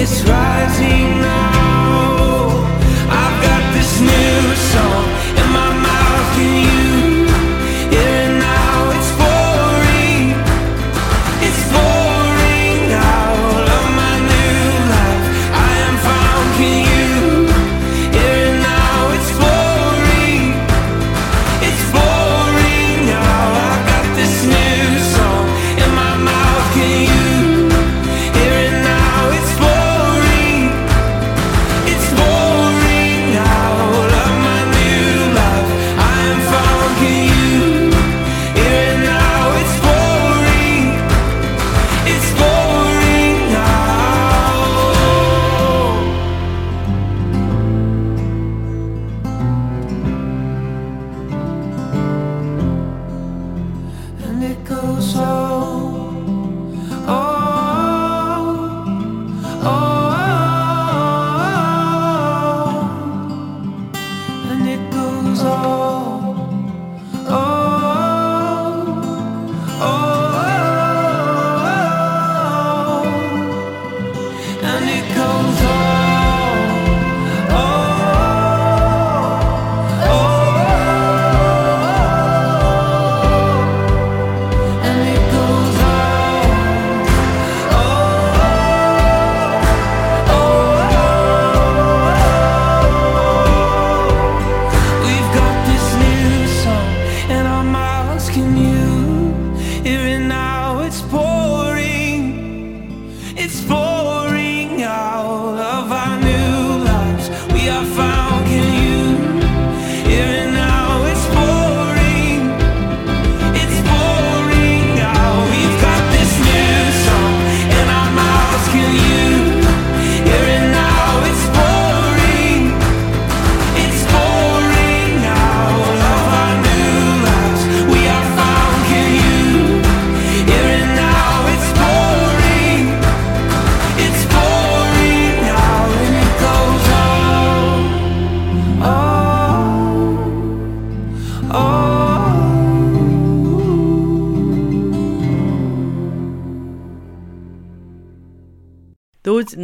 Speaker 4: it's rising now. I've got this new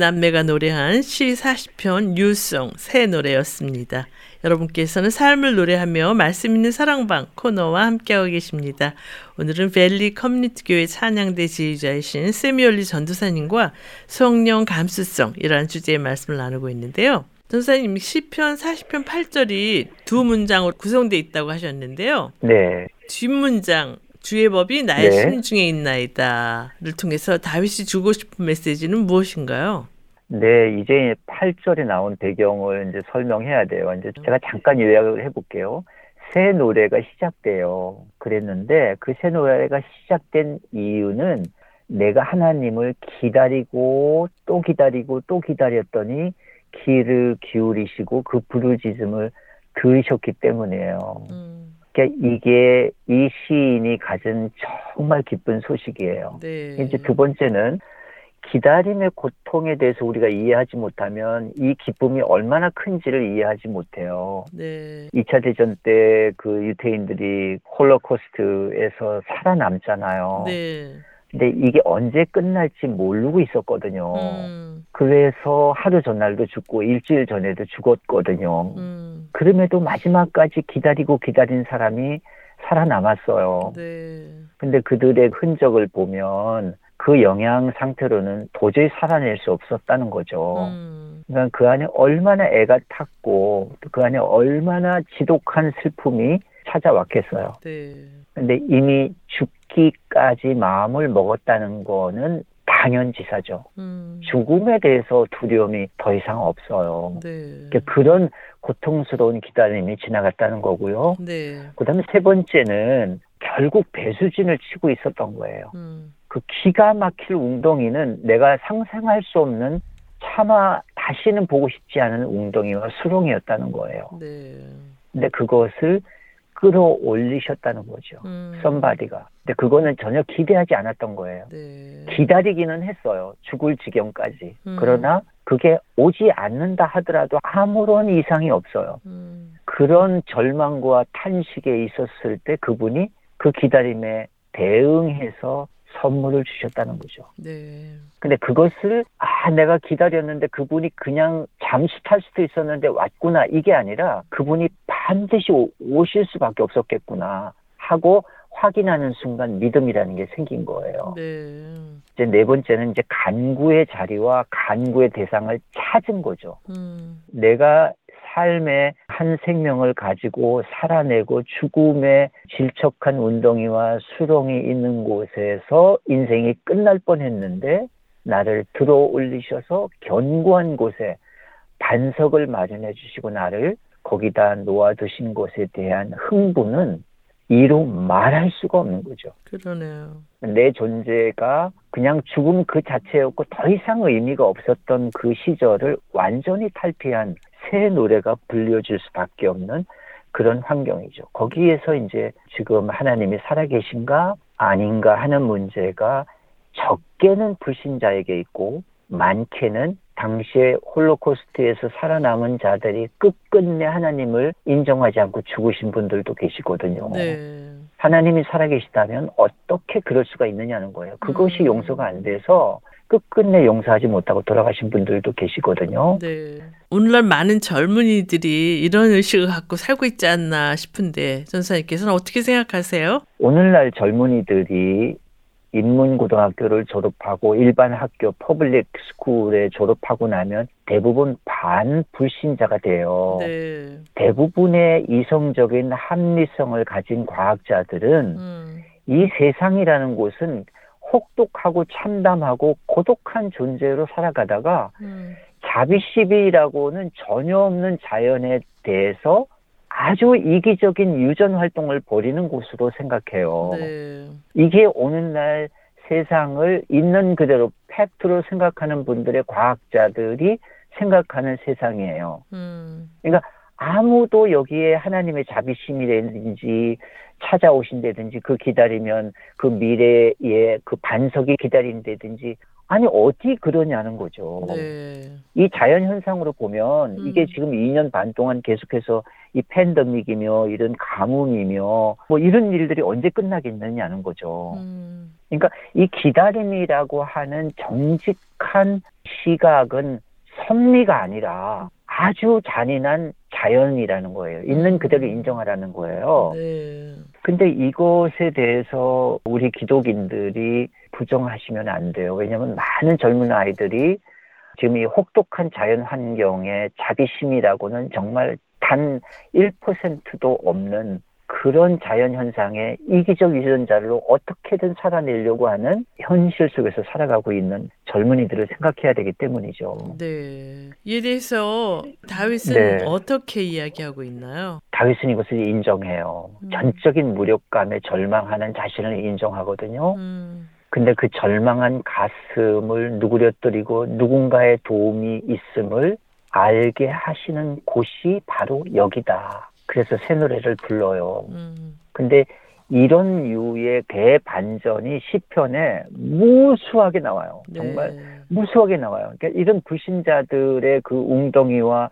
Speaker 1: 남매가 노래한 시 40편 New Song 새 노래였습니다. 여러분께서는 삶을 노래하며 말씀 있는 사랑방 코너와 함께하고 계십니다. 오늘은 밸리 커뮤니티 교회 찬양대 지휘자이신 세미올리 전도사님과 성령 감수성이라는 주제의 말씀을 나누고 있는데요. 전도사님 시편 40편 8절이 두 문장으로 구성되어 있다고 하셨는데요.
Speaker 3: 네.
Speaker 1: 뒷문장 주의 법이 나의
Speaker 3: 네.
Speaker 1: 심중에 있나이다를 통해서 다윗이 주고 싶은 메시지는 무엇인가요?
Speaker 3: 네, 이제 8절에 나온 배경을 이제 설명해야 돼요. 이제 제가 잠깐 요약을 해볼게요. 새 노래가 시작돼요. 그랬는데 그 새 노래가 시작된 이유는 내가 하나님을 기다리고 또 기다리고 또 기다렸더니 귀를 기울이시고 그 부르짖음을 들으셨기 때문이에요.
Speaker 1: 음,
Speaker 3: 그러니까 이게 이 시인이 가진 정말 기쁜 소식이에요.
Speaker 1: 네.
Speaker 3: 이제 두 번째는 기다림의 고통에 대해서 우리가 이해하지 못하면 이 기쁨이 얼마나 큰지를 이해하지 못해요.
Speaker 1: 네.
Speaker 3: 2차 대전 때 그 유태인들이 홀로코스트에서 살아남잖아요.
Speaker 1: 네.
Speaker 3: 근데 이게 언제 끝날지 모르고 있었거든요.
Speaker 1: 음,
Speaker 3: 그래서 하루 전날도 죽고 일주일 전에도 죽었거든요.
Speaker 1: 음,
Speaker 3: 그럼에도 마지막까지 기다리고 기다린 사람이 살아남았어요.
Speaker 1: 네.
Speaker 3: 근데 그들의 흔적을 보면 그 영양 상태로는 도저히 살아낼 수 없었다는 거죠.
Speaker 1: 음,
Speaker 3: 그러니까 그 안에 얼마나 애가 탔고 또그 안에 얼마나 지독한 슬픔이 찾아왔겠어요.
Speaker 1: 네.
Speaker 3: 근데 이미 죽기까지 마음을 먹었다는 거는 당연지사죠.
Speaker 1: 음,
Speaker 3: 죽음에 대해서 두려움이 더 이상 없어요.
Speaker 1: 네.
Speaker 3: 그러니까 그런 고통스러운 기다림이 지나갔다는 거고요.
Speaker 1: 네.
Speaker 3: 그다음에 세 번째는 결국 배수진을 치고 있었던 거예요.
Speaker 1: 음,
Speaker 3: 그 기가 막힐 웅덩이는 내가 상상할 수 없는 차마 다시는 보고 싶지 않은 웅덩이와 수렁이었다는 거예요.
Speaker 1: 네.
Speaker 3: 근데 그것을 끌어올리셨다는 거죠.
Speaker 1: 음,
Speaker 3: 썸바디가. 근데 그거는 전혀 기대하지 않았던 거예요.
Speaker 1: 네.
Speaker 3: 기다리기는 했어요. 죽을 지경까지.
Speaker 1: 음.
Speaker 3: 그러나 그게 오지 않는다 하더라도 아무런 이상이 없어요.
Speaker 1: 음,
Speaker 3: 그런 절망과 탄식에 있었을 때 그분이 그 기다림에 대응해서 선물을 주셨다는 거죠.
Speaker 1: 네.
Speaker 3: 근데 그것을 아 내가 기다렸는데 그분이 그냥 잠시 탈 수도 있었는데 왔구나 이게 아니라 그분이 반드시 오- 오실 수밖에 없었겠구나 하고 확인하는 순간 믿음이라는 게 생긴 거예요.
Speaker 1: 네.
Speaker 3: 이제 네 번째는 이제 간구의 자리와 간구의 대상을 찾은 거죠.
Speaker 1: 음,
Speaker 3: 내가 삶의 한 생명을 가지고 살아내고 죽음의 질척한 운동이와 수렁이 있는 곳에서 인생이 끝날 뻔했는데 나를 들어 올리셔서 견고한 곳에 반석을 마련해 주시고 나를 거기다 놓아두신 것에 대한 흥분은 이루 말할 수가 없는 거죠.
Speaker 1: 그러네요.
Speaker 3: 내 존재가 그냥 죽음 그 자체였고 더 이상 의미가 없었던 그 시절을 완전히 탈피한 새 노래가 불려질 수밖에 없는 그런 환경이죠. 거기에서 이제 지금 하나님이 살아계신가 아닌가 하는 문제가 적게는 불신자에게 있고 많게는 당시에 홀로코스트에서 살아남은 자들이 끝끝내 하나님을 인정하지 않고 죽으신 분들도 계시거든요.
Speaker 1: 네.
Speaker 3: 하나님이 살아계시다면 어떻게 그럴 수가 있느냐는 거예요. 그것이
Speaker 1: 음.
Speaker 3: 용서가 안 돼서 끝끝내 용서하지 못하고 돌아가신 분들도 계시거든요.
Speaker 1: 네. 오늘날 많은 젊은이들이 이런 의식을 갖고 살고 있지 않나 싶은데 전도사님께서는 어떻게 생각하세요?
Speaker 3: 오늘날 젊은이들이 인문고등학교를 졸업하고 일반 학교 public school에 졸업하고 나면 대부분 반불신자가 돼요.
Speaker 1: 네.
Speaker 3: 대부분의 이성적인 합리성을 가진 과학자들은
Speaker 1: 음,
Speaker 3: 이 세상이라는 곳은 혹독하고 참담하고 고독한 존재로 살아가다가
Speaker 1: 음,
Speaker 3: 자비시비라고는 전혀 없는 자연에 대해서 아주 이기적인 유전 활동을 벌이는 곳으로 생각해요.
Speaker 1: 네.
Speaker 3: 이게 오늘날 세상을 있는 그대로 팩트로 생각하는 분들의 과학자들이 생각하는 세상이에요.
Speaker 1: 음,
Speaker 3: 아무도 여기에 하나님의 자비심이라든지 찾아오신다든지 그 기다리면 그 미래의 그 반석이 기다린다든지 아니 어디 그러냐는 거죠.
Speaker 1: 네.
Speaker 3: 이 자연 현상으로 보면
Speaker 1: 음.
Speaker 3: 이게 지금 2년 반 동안 계속해서 이 팬데믹이며 이런 가뭄이며 뭐 이런 일들이 언제 끝나겠느냐는 거죠.
Speaker 1: 음,
Speaker 3: 그러니까 이 기다림이라고 하는 거룩한 시각은 섭리가 아니라 아주 잔인한 자연이라는 거예요. 있는 그대로 인정하라는 거예요.
Speaker 1: 네.
Speaker 3: 근데 이것에 대해서 우리 기독인들이 부정하시면 안 돼요. 왜냐하면 많은 젊은 아이들이 지금 이 혹독한 자연 환경에 자비심이라고는 정말 단 1%도 없는 그런 자연 현상에 이기적 유전자로 어떻게든 살아내려고 하는 현실 속에서 살아가고 있는 젊은이들을 생각해야 되기 때문이죠.
Speaker 1: 네. 이에 대해서 다윗은
Speaker 3: 네.
Speaker 1: 어떻게 이야기하고 있나요?
Speaker 3: 다윗은 이것을 인정해요.
Speaker 1: 음.
Speaker 3: 전적인 무력감에 절망하는 자신을 인정하거든요.
Speaker 1: 음.
Speaker 3: 근데 그 절망한 가슴을 누그려뜨리고 누군가의 도움이 있음을 알게 하시는 곳이 바로 여기다. 그래서 새 노래를 불러요.
Speaker 1: 음.
Speaker 3: 근데 이런 유의 대반전이 시편에 무수하게 나와요.
Speaker 1: 네.
Speaker 3: 정말 무수하게 나와요. 그러니까 이런 불신자들의 그 웅덩이와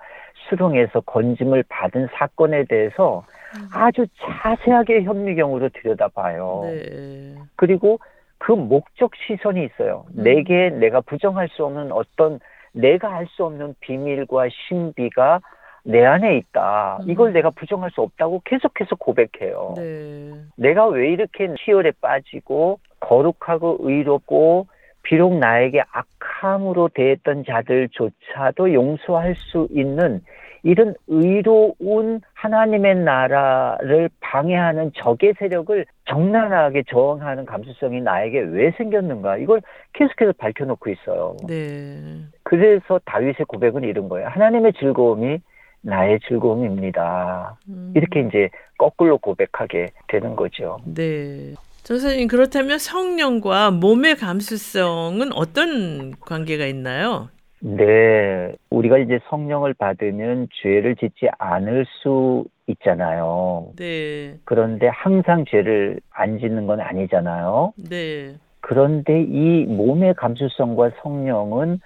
Speaker 3: 수렁에서 건짐을 받은 사건에 대해서
Speaker 1: 음.
Speaker 3: 아주 자세하게 현미경으로 들여다봐요.
Speaker 1: 네.
Speaker 3: 그리고 그 목적 시선이 있어요.
Speaker 1: 음.
Speaker 3: 내게 내가 부정할 수 없는 어떤 내가 알 수 없는 비밀과 신비가 내 안에 있다.
Speaker 1: 음.
Speaker 3: 이걸 내가 부정할 수 없다고 계속해서 고백해요.
Speaker 1: 네.
Speaker 3: 내가 왜 이렇게 희열에 빠지고 거룩하고 의롭고 비록 나에게 악함으로 대했던 자들조차도 용서할 수 있는 이런 의로운 하나님의 나라를 방해하는 적의 세력을 적나라하게 저항하는 감수성이 나에게 왜 생겼는가 이걸 계속해서 밝혀놓고 있어요.
Speaker 1: 네.
Speaker 3: 그래서 다윗의 고백은 이런 거예요. 하나님의 즐거움이 나의 즐거움입니다.
Speaker 1: 음.
Speaker 3: 이렇게 이제 거꾸로 고백하게 되는 거죠.
Speaker 1: 네. 전사님 그렇다면 성령과 몸의 감수성은 어떤 관계가 있나요?
Speaker 3: 네, 우리가 이제 성령을 받으면 죄를 짓지 않을 수 있잖아요.
Speaker 1: 네.
Speaker 3: 그런데 항상 죄를 안 짓는 건 아니잖아요.
Speaker 1: 네.
Speaker 3: 그런데 이 몸의 감수성과 성령은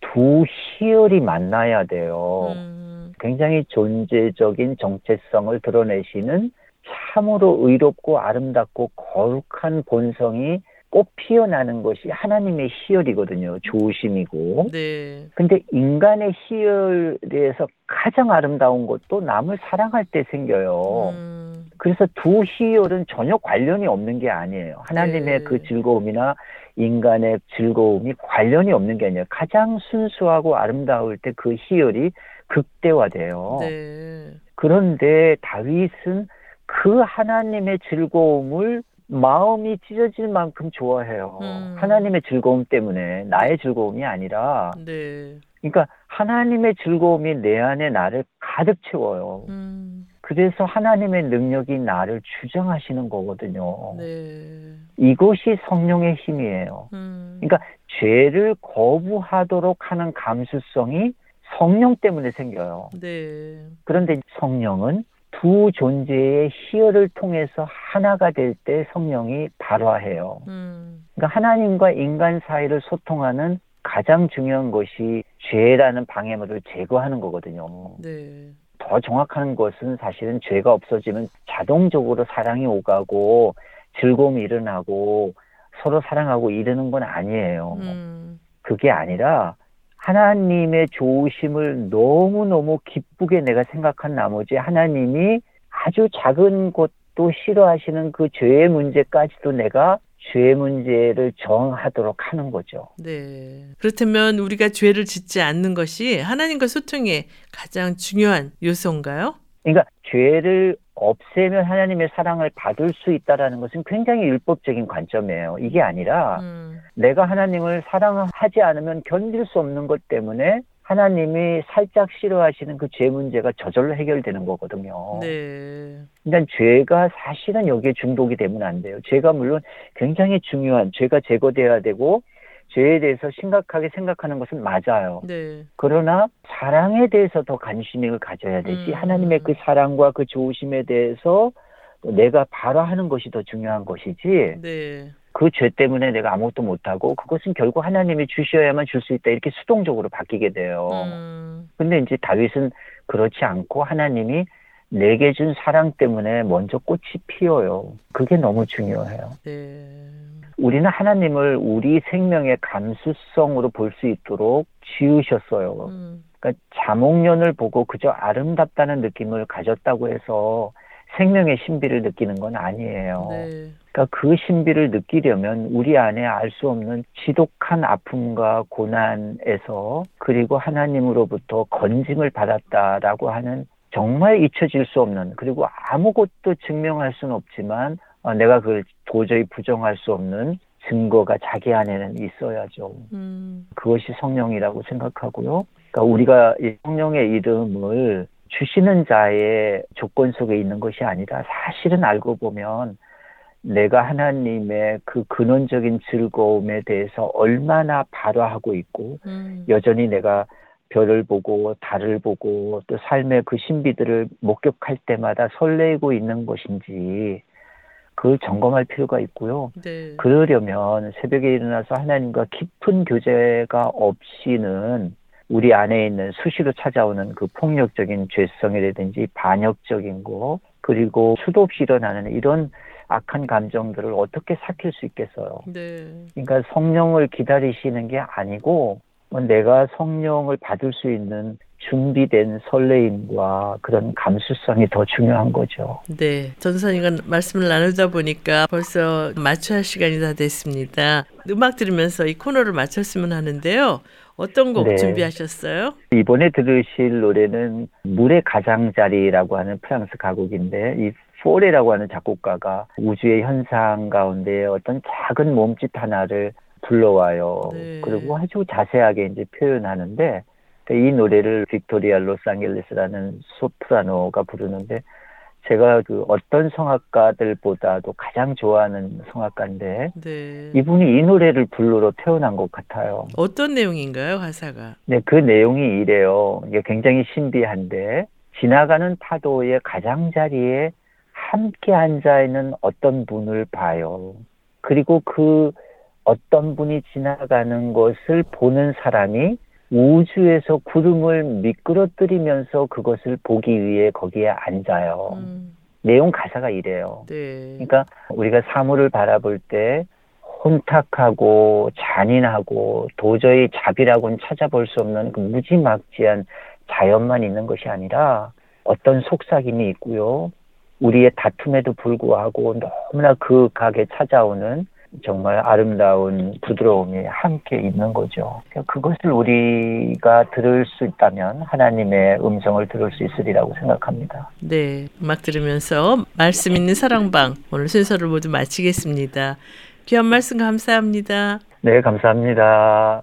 Speaker 3: 두 희열이 만나야 돼요.
Speaker 1: 음.
Speaker 3: 굉장히 존재적인 정체성을 드러내시는 참으로 의롭고 아름답고 거룩한 본성이 꽃 피어나는 것이 하나님의 희열이거든요. 조심이고.
Speaker 1: 네.
Speaker 3: 근데 인간의 희열에서 가장 아름다운 것도 남을 사랑할 때 생겨요.
Speaker 1: 음.
Speaker 3: 그래서 두 희열은 전혀 관련이 없는 게 아니에요. 하나님의
Speaker 1: 네.
Speaker 3: 그 즐거움이나 인간의 즐거움이 관련이 없는 게 아니에요. 가장 순수하고 아름다울 때 그 희열이 극대화돼요.
Speaker 1: 네.
Speaker 3: 그런데 다윗은 그 하나님의 즐거움을 마음이 찢어질 만큼 좋아해요.
Speaker 1: 음.
Speaker 3: 하나님의 즐거움 때문에 나의 즐거움이 아니라
Speaker 1: 네.
Speaker 3: 그러니까 하나님의 즐거움이 내 안에 나를 가득 채워요.
Speaker 1: 음.
Speaker 3: 그래서 하나님의 능력이 나를 주장하시는 거거든요.
Speaker 1: 네.
Speaker 3: 이것이 성령의 힘이에요.
Speaker 1: 음.
Speaker 3: 그러니까 죄를 거부하도록 하는 감수성이 성령 때문에 생겨요.
Speaker 1: 네.
Speaker 3: 그런데 성령은 두 존재의 희열을 통해서 하나가 될 때 성령이 발화해요.
Speaker 1: 음.
Speaker 3: 그러니까 하나님과 인간 사이를 소통하는 가장 중요한 것이 죄라는 방해물을 제거하는 거거든요.
Speaker 1: 네.
Speaker 3: 더 정확한 것은 사실은 죄가 없어지면 자동적으로 사랑이 오가고 즐거움이 일어나고 서로 사랑하고 이러는 건 아니에요.
Speaker 1: 음.
Speaker 3: 그게 아니라 하나님의 좋으심을 너무너무 기쁘게 내가 생각한 나머지 하나님이 아주 작은 것도 싫어하시는 그 죄의 문제까지도 내가 죄의 문제를 정하도록 하는 거죠.
Speaker 1: 네. 그렇다면 우리가 죄를 짓지 않는 것이 하나님과 소통의 가장 중요한 요소인가요?
Speaker 3: 그러니까 죄를 없애면 하나님의 사랑을 받을 수 있다라는 것은 굉장히 율법적인 관점이에요. 이게 아니라
Speaker 1: 음.
Speaker 3: 내가 하나님을 사랑하지 않으면 견딜 수 없는 것 때문에 하나님이 살짝 싫어하시는 그 죄 문제가 저절로 해결되는 거거든요.
Speaker 1: 네.
Speaker 3: 그러니까 죄가 사실은 여기에 중독이 되면 안 돼요. 죄가 물론 굉장히 중요한 죄가 제거돼야 되고 죄에 대해서 심각하게 생각하는 것은 맞아요.
Speaker 1: 네.
Speaker 3: 그러나 사랑에 대해서 더 관심을 가져야 되지
Speaker 1: 음.
Speaker 3: 하나님의 그 사랑과 그 좋으심에 대해서 또 내가 발화하는 것이 더 중요한 것이지
Speaker 1: 네.
Speaker 3: 그죄 때문에 내가 아무것도 못하고 그것은 결국 하나님이 주셔야만 줄 수 있다 이렇게 수동적으로 바뀌게 돼요.
Speaker 1: 음.
Speaker 3: 근데 이제 다윗은 그렇지 않고 하나님이 내게 준 사랑 때문에 먼저 꽃이 피어요. 그게 너무 중요해요.
Speaker 1: 네.
Speaker 3: 우리는 하나님을 우리 생명의 감수성으로 볼 수 있도록 지으셨어요.
Speaker 1: 음.
Speaker 3: 그러니까 자목련을 보고 그저 아름답다는 느낌을 가졌다고 해서 생명의 신비를 느끼는 건 아니에요.
Speaker 1: 네.
Speaker 3: 그러니까 그 신비를 느끼려면 우리 안에 알 수 없는 지독한 아픔과 고난에서 그리고 하나님으로부터 건짐을 받았다라고 하는 정말 잊혀질 수 없는 그리고 아무것도 증명할 수는 없지만 어, 내가 그걸 도저히 부정할 수 없는 증거가 자기 안에는 있어야죠.
Speaker 1: 음.
Speaker 3: 그것이 성령이라고 생각하고요. 그러니까 우리가 이 성령의 이름을 주시는 자의 조건 속에 있는 것이 아니라 사실은 알고 보면 내가 하나님의 그 근원적인 즐거움에 대해서 얼마나 발화하고 있고
Speaker 1: 음.
Speaker 3: 여전히 내가 별을 보고 달을 보고 또 삶의 그 신비들을 목격할 때마다 설레고 있는 것인지 그걸 점검할 필요가 있고요.
Speaker 1: 네.
Speaker 3: 그러려면 새벽에 일어나서 하나님과 깊은 교제가 없이는 우리 안에 있는 수시로 찾아오는 그 폭력적인 죄성이라든지 반역적인 거 그리고 수도 없이 일어나는 이런 악한 감정들을 어떻게 삭힐 수 있겠어요.
Speaker 1: 네.
Speaker 3: 그러니까 성령을 기다리시는 게 아니고 뭐 내가 성령을 받을 수 있는 준비된 설레임과 그런 감수성이 더 중요한 거죠.
Speaker 1: 네. 전선이가 말씀을 나누다 보니까 벌써 마쳐야 할 시간이 다 됐습니다. 음악 들으면서 이 코너를 마쳤으면 하는데요. 어떤 곡
Speaker 3: 네.
Speaker 1: 준비하셨어요?
Speaker 3: 이번에 들으실 노래는 물의 가장자리라고 하는 프랑스 가곡인데 이 포레라고 하는 작곡가가 우주의 현상 가운데 어떤 작은 몸짓 하나를 불러와요.
Speaker 1: 네.
Speaker 3: 그리고 아주 자세하게 이제 표현하는데 이 노래를 빅토리아 로스안겔레스라는 소프라노가 부르는데 제가 그 어떤 성악가들보다도 가장 좋아하는 성악가인데
Speaker 1: 네.
Speaker 3: 이분이 이 노래를 부르러 태어난 것 같아요.
Speaker 1: 어떤 내용인가요, 가사가?
Speaker 3: 네, 그 내용이 이래요. 이게 굉장히 신비한데 지나가는 파도의 가장자리에 함께 앉아 있는 어떤 분을 봐요. 그리고 그 어떤 분이 지나가는 것을 보는 사람이 우주에서 구름을 미끄러뜨리면서 그것을 보기 위해 거기에 앉아요.
Speaker 1: 음.
Speaker 3: 내용 가사가 이래요.
Speaker 1: 네.
Speaker 3: 그러니까 우리가 사물을 바라볼 때 혼탁하고 잔인하고 도저히 자비라고는 찾아볼 수 없는 그 무지막지한 자연만 있는 것이 아니라 어떤 속삭임이 있고요. 우리의 다툼에도 불구하고 너무나 그 각에 찾아오는 정말 아름다운 부드러움이 함께 있는 거죠. 그것을 우리가 들을 수 있다면 하나님의 음성을 들을 수 있으리라고 생각합니다.
Speaker 1: 네. 음악 들으면서 말씀 있는 사랑방 오늘 순서를 모두 마치겠습니다. 귀한 말씀 감사합니다.
Speaker 3: 네, 감사합니다.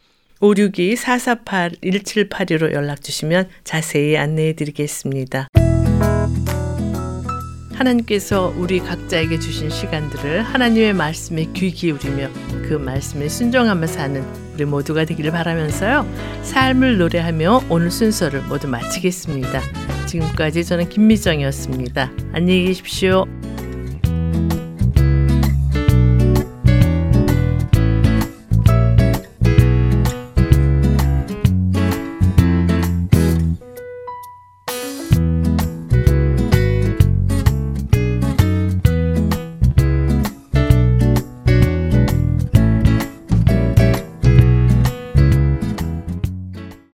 Speaker 1: 562-448-1782로 연락 주시면 자세히 안내해 드리겠습니다. 하나님께서 우리 각자에게 주신 시간들을 하나님의 말씀에 귀 기울이며 그 말씀에 순종하며 사는 우리 모두가 되기를 바라면서요. 삶을 노래하며 오늘 순서를 모두 마치겠습니다. 지금까지 저는 김미정이었습니다. 안녕히 계십시오.